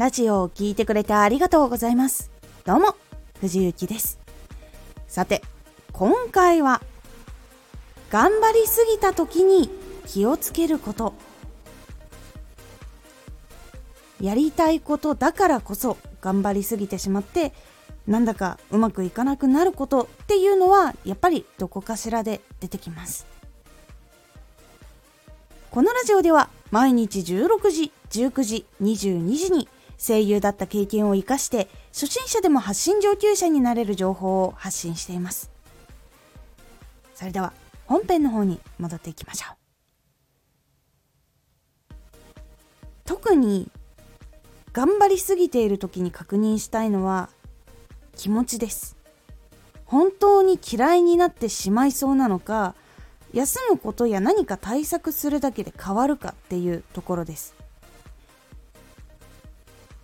ラジオを聴いてくれてありがとうございます。どうも、藤幸です。さて、今回は、頑張りすぎた時に気をつけること。やりたいことだからこそ頑張りすぎてしまってなんだかうまくいかなくなることっていうのはやっぱりどこかしらで出てきますこのラジオでは毎日16時19時22時に声優だった経験を生かして初心者でも発信上級者になれる情報を発信しています。それでは本編の方に戻っていきましょう。特に頑張りすぎている時に確認したいのは気持ちです。本当に嫌いになってしまいそうなのか休むことや何か対策するだけで変わるかっていうところです。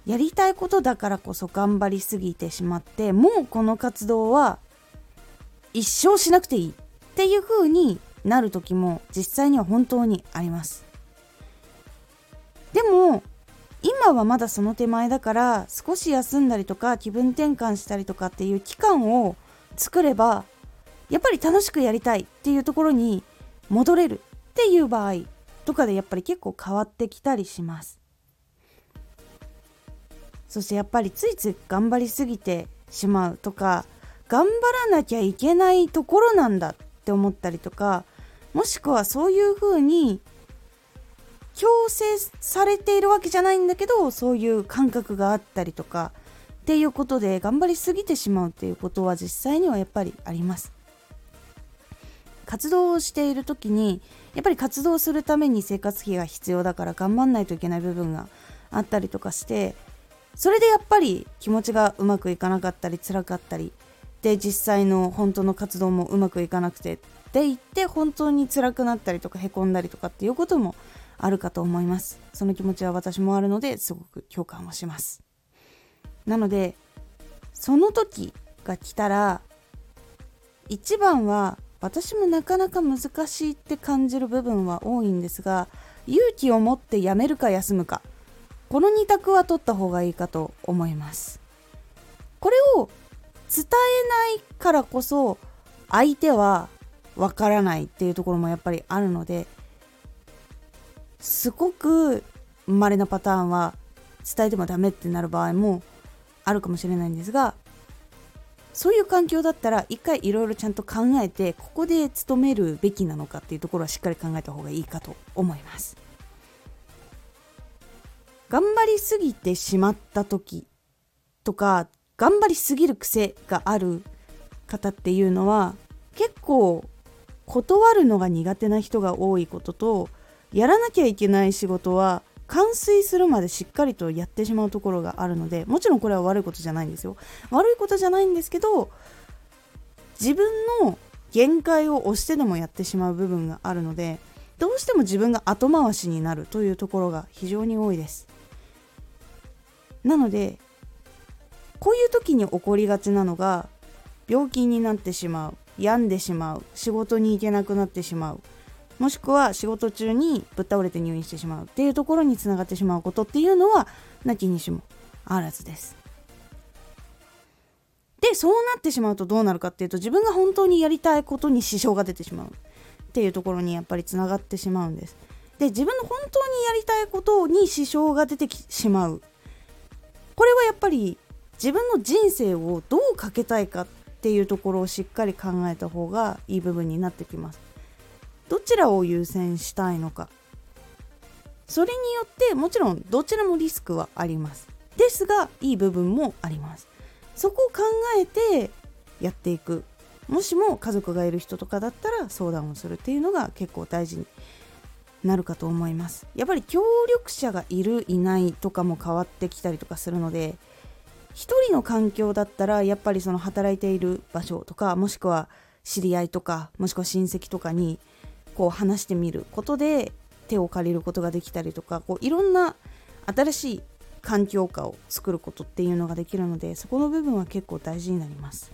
やりたいことだからこそ頑張りすぎてしまってもうこの活動は一生しなくていいっていう風になる時も実際には本当にあります。でも今はまだその手前だから少し休んだりとか気分転換したりとかっていう期間を作ればやっぱり楽しくやりたいっていうところに戻れるっていう場合とかでやっぱり結構変わってきたりします。そしてやっぱりついつい頑張りすぎてしまうとか頑張らなきゃいけないところなんだって思ったりとかもしくはそういうふうに強制されているわけじゃないんだけどそういう感覚があったりとかっていうことで頑張りすぎてしまうっていうことは実際にはやっぱりあります。活動をしている時にやっぱり活動するために生活費が必要だから頑張んないといけない部分があったりとかしてそれでやっぱり気持ちがうまくいかなかったり辛かったりで実際の本当の活動もうまくいかなくてって言って本当に辛くなったりとかへこんだりとかっていうこともあるかと思います。その気持ちは私もあるのですごく共感をします。なのでその時が来たら一番は私もなかなか難しいって感じる部分は多いんですが勇気を持ってやめるか休むか。この2択は取った方がいいかと思います。これを伝えないからこそ相手はわからないっていうところもやっぱりあるのですごく稀なパターンは伝えてもダメってなる場合もあるかもしれないんですがそういう環境だったら一回いろいろちゃんと考えてここで勤めるべきなのかっていうところはしっかり考えた方がいいかと思います。頑張りすぎてしまった時とか頑張りすぎる癖がある方っていうのは結構断るのが苦手な人が多いこととやらなきゃいけない仕事は完遂するまでしっかりとやってしまうところがあるのでもちろんこれは悪いことじゃないんですよ。悪いことじゃないんですけど自分の限界を押してでもやってしまう部分があるのでどうしても自分が後回しになるというところが非常に多いです。なのでこういう時に起こりがちなのが病気になってしまう病んでしまう仕事に行けなくなってしまうもしくは仕事中にぶっ倒れて入院してしまうっていうところにつながってしまうことっていうのはなきにしもあらずです。でそうなってしまうとどうなるかっていうと自分が本当にやりたいことに支障が出てしまうっていうところにやっぱりつながってしまうんです。で自分の本当にやりたいことに支障が出てしまうこれはやっぱり自分の人生をどうかけたいかっていうところをしっかり考えた方がいい部分になってきます。どちらを優先したいのか。それによってもちろんどちらもリスクはあります。ですがいい部分もあります。そこを考えてやっていく。もしも家族がいる人とかだったら相談をするっていうのが結構大事になるかと思います。やっぱり協力者がいるいないとかも変わってきたりとかするので1人の環境だったらやっぱりその働いている場所とかもしくは知り合いとかもしくは親戚とかにこう話してみることで手を借りることができたりとかこういろんな新しい環境下を作ることっていうのができるのでそこの部分は結構大事になります。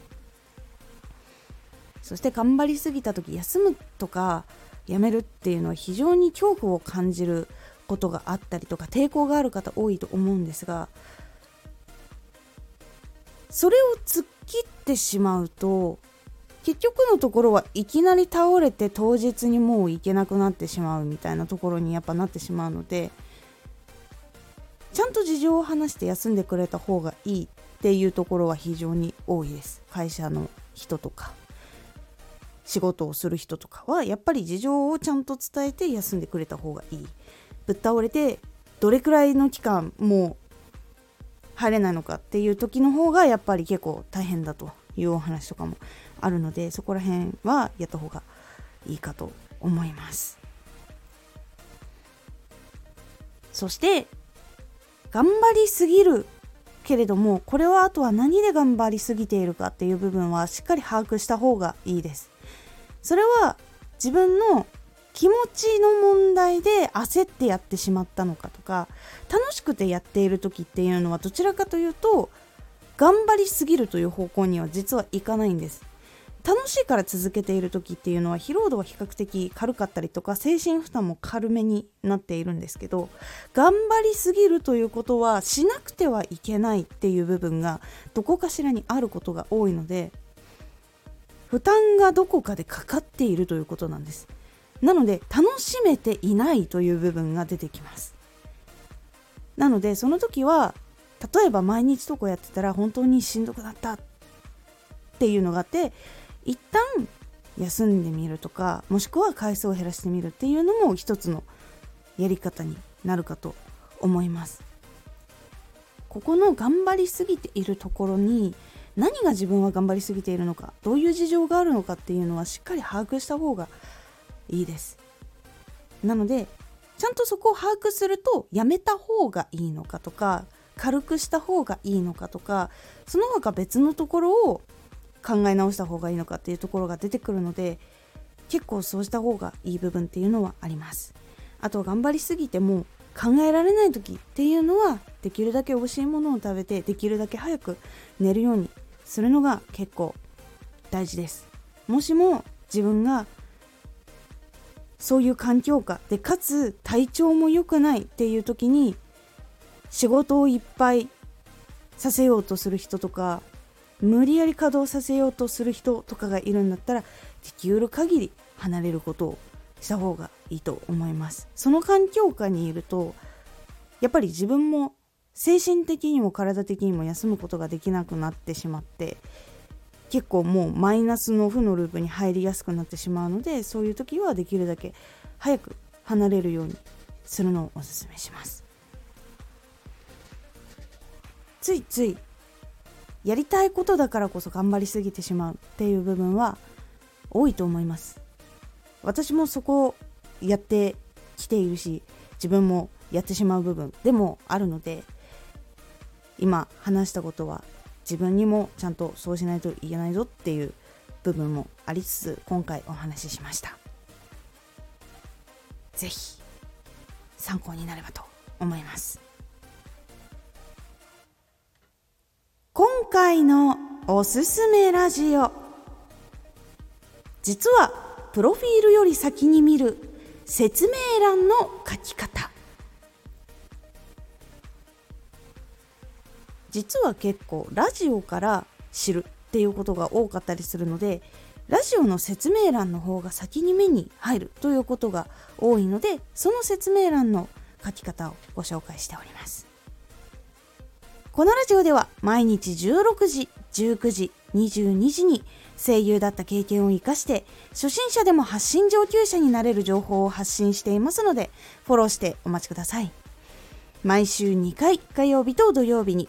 そして頑張りすぎた時休むとかやめるっていうのは非常に恐怖を感じることがあったりとか抵抗がある方多いと思うんですがそれを突っ切ってしまうと結局のところはいきなり倒れて当日にもう行けなくなってしまうみたいなところにやっぱなってしまうのでちゃんと事情を話して休んでくれた方がいいっていうところは非常に多いです。会社の人とか。仕事をする人とかはやっぱり事情をちゃんと伝えて休んでくれた方がいい。ぶっ倒れてどれくらいの期間もう入れないのかっていう時の方がやっぱり結構大変だというお話とかもあるのでそこら辺はやった方がいいかと思います。そして頑張りすぎるけれどもこれはあとは何で頑張りすぎているかっていう部分はしっかり把握した方がいいです。それは自分の気持ちの問題で焦ってやってしまったのかとか楽しくてやっている時っていうのはどちらかというと頑張りすぎるという方向には実はいかないんです。楽しいから続けている時っていうのは疲労度は比較的軽かったりとか精神負担も軽めになっているんですけど頑張りすぎるということはしなくてはいけないっていう部分がどこかしらにあることが多いので負担がどこかでかかっているということなんです。なので楽しめていないという部分が出てきます。なのでその時は例えば毎日とこやってたら本当にしんどくなった。っていうのがあって一旦休んでみるとかもしくは回数を減らしてみるっていうのも一つのやり方になるかと思います。ここの頑張りすぎているところに何が自分は頑張りすぎているのかどういう事情があるのかっていうのはしっかり把握した方がいいです。なのでちゃんとそこを把握するとやめた方がいいのかとか軽くした方がいいのかとかその他別のところを考え直した方がいいのかっていうところが出てくるので結構そうした方がいい部分っていうのはあります。あと頑張りすぎても考えられない時っていうのはできるだけ美味しいものを食べてできるだけ早く寝るようにするのが結構大事です。もしも自分がそういう環境下でかつ体調も良くないっていう時に仕事をいっぱいさせようとする人とか無理やり稼働させようとする人とかがいるんだったらできうる限り離れることをした方がいいと思います。その環境下にいるとやっぱり自分も精神的にも体的にも休むことができなくなってしまって結構もうマイナスの負のループに入りやすくなってしまうのでそういう時はできるだけ早く離れるようにするのをおすすめします。ついついやりたいことだからこそ頑張りすぎてしまうっていう部分は多いと思います。私もそこをやってきているし自分もやってしまう部分でもあるので今話したことは自分にもちゃんとそうしないといけないぞっていう部分もありつつ今回お話ししました。是非参考になればと思います。今回のおすすめラジオ。実はプロフィールより先に見る説明欄の書き方。実は結構ラジオから知るっていうことが多かったりするのでラジオの説明欄の方が先に目に入るということが多いのでその説明欄の書き方をご紹介しておりますこのラジオでは毎日16時、19時、22時に声優だった経験を生かして初心者でも発信上級者になれる情報を発信していますのでフォローしてお待ちください。毎週2回火曜日と土曜日に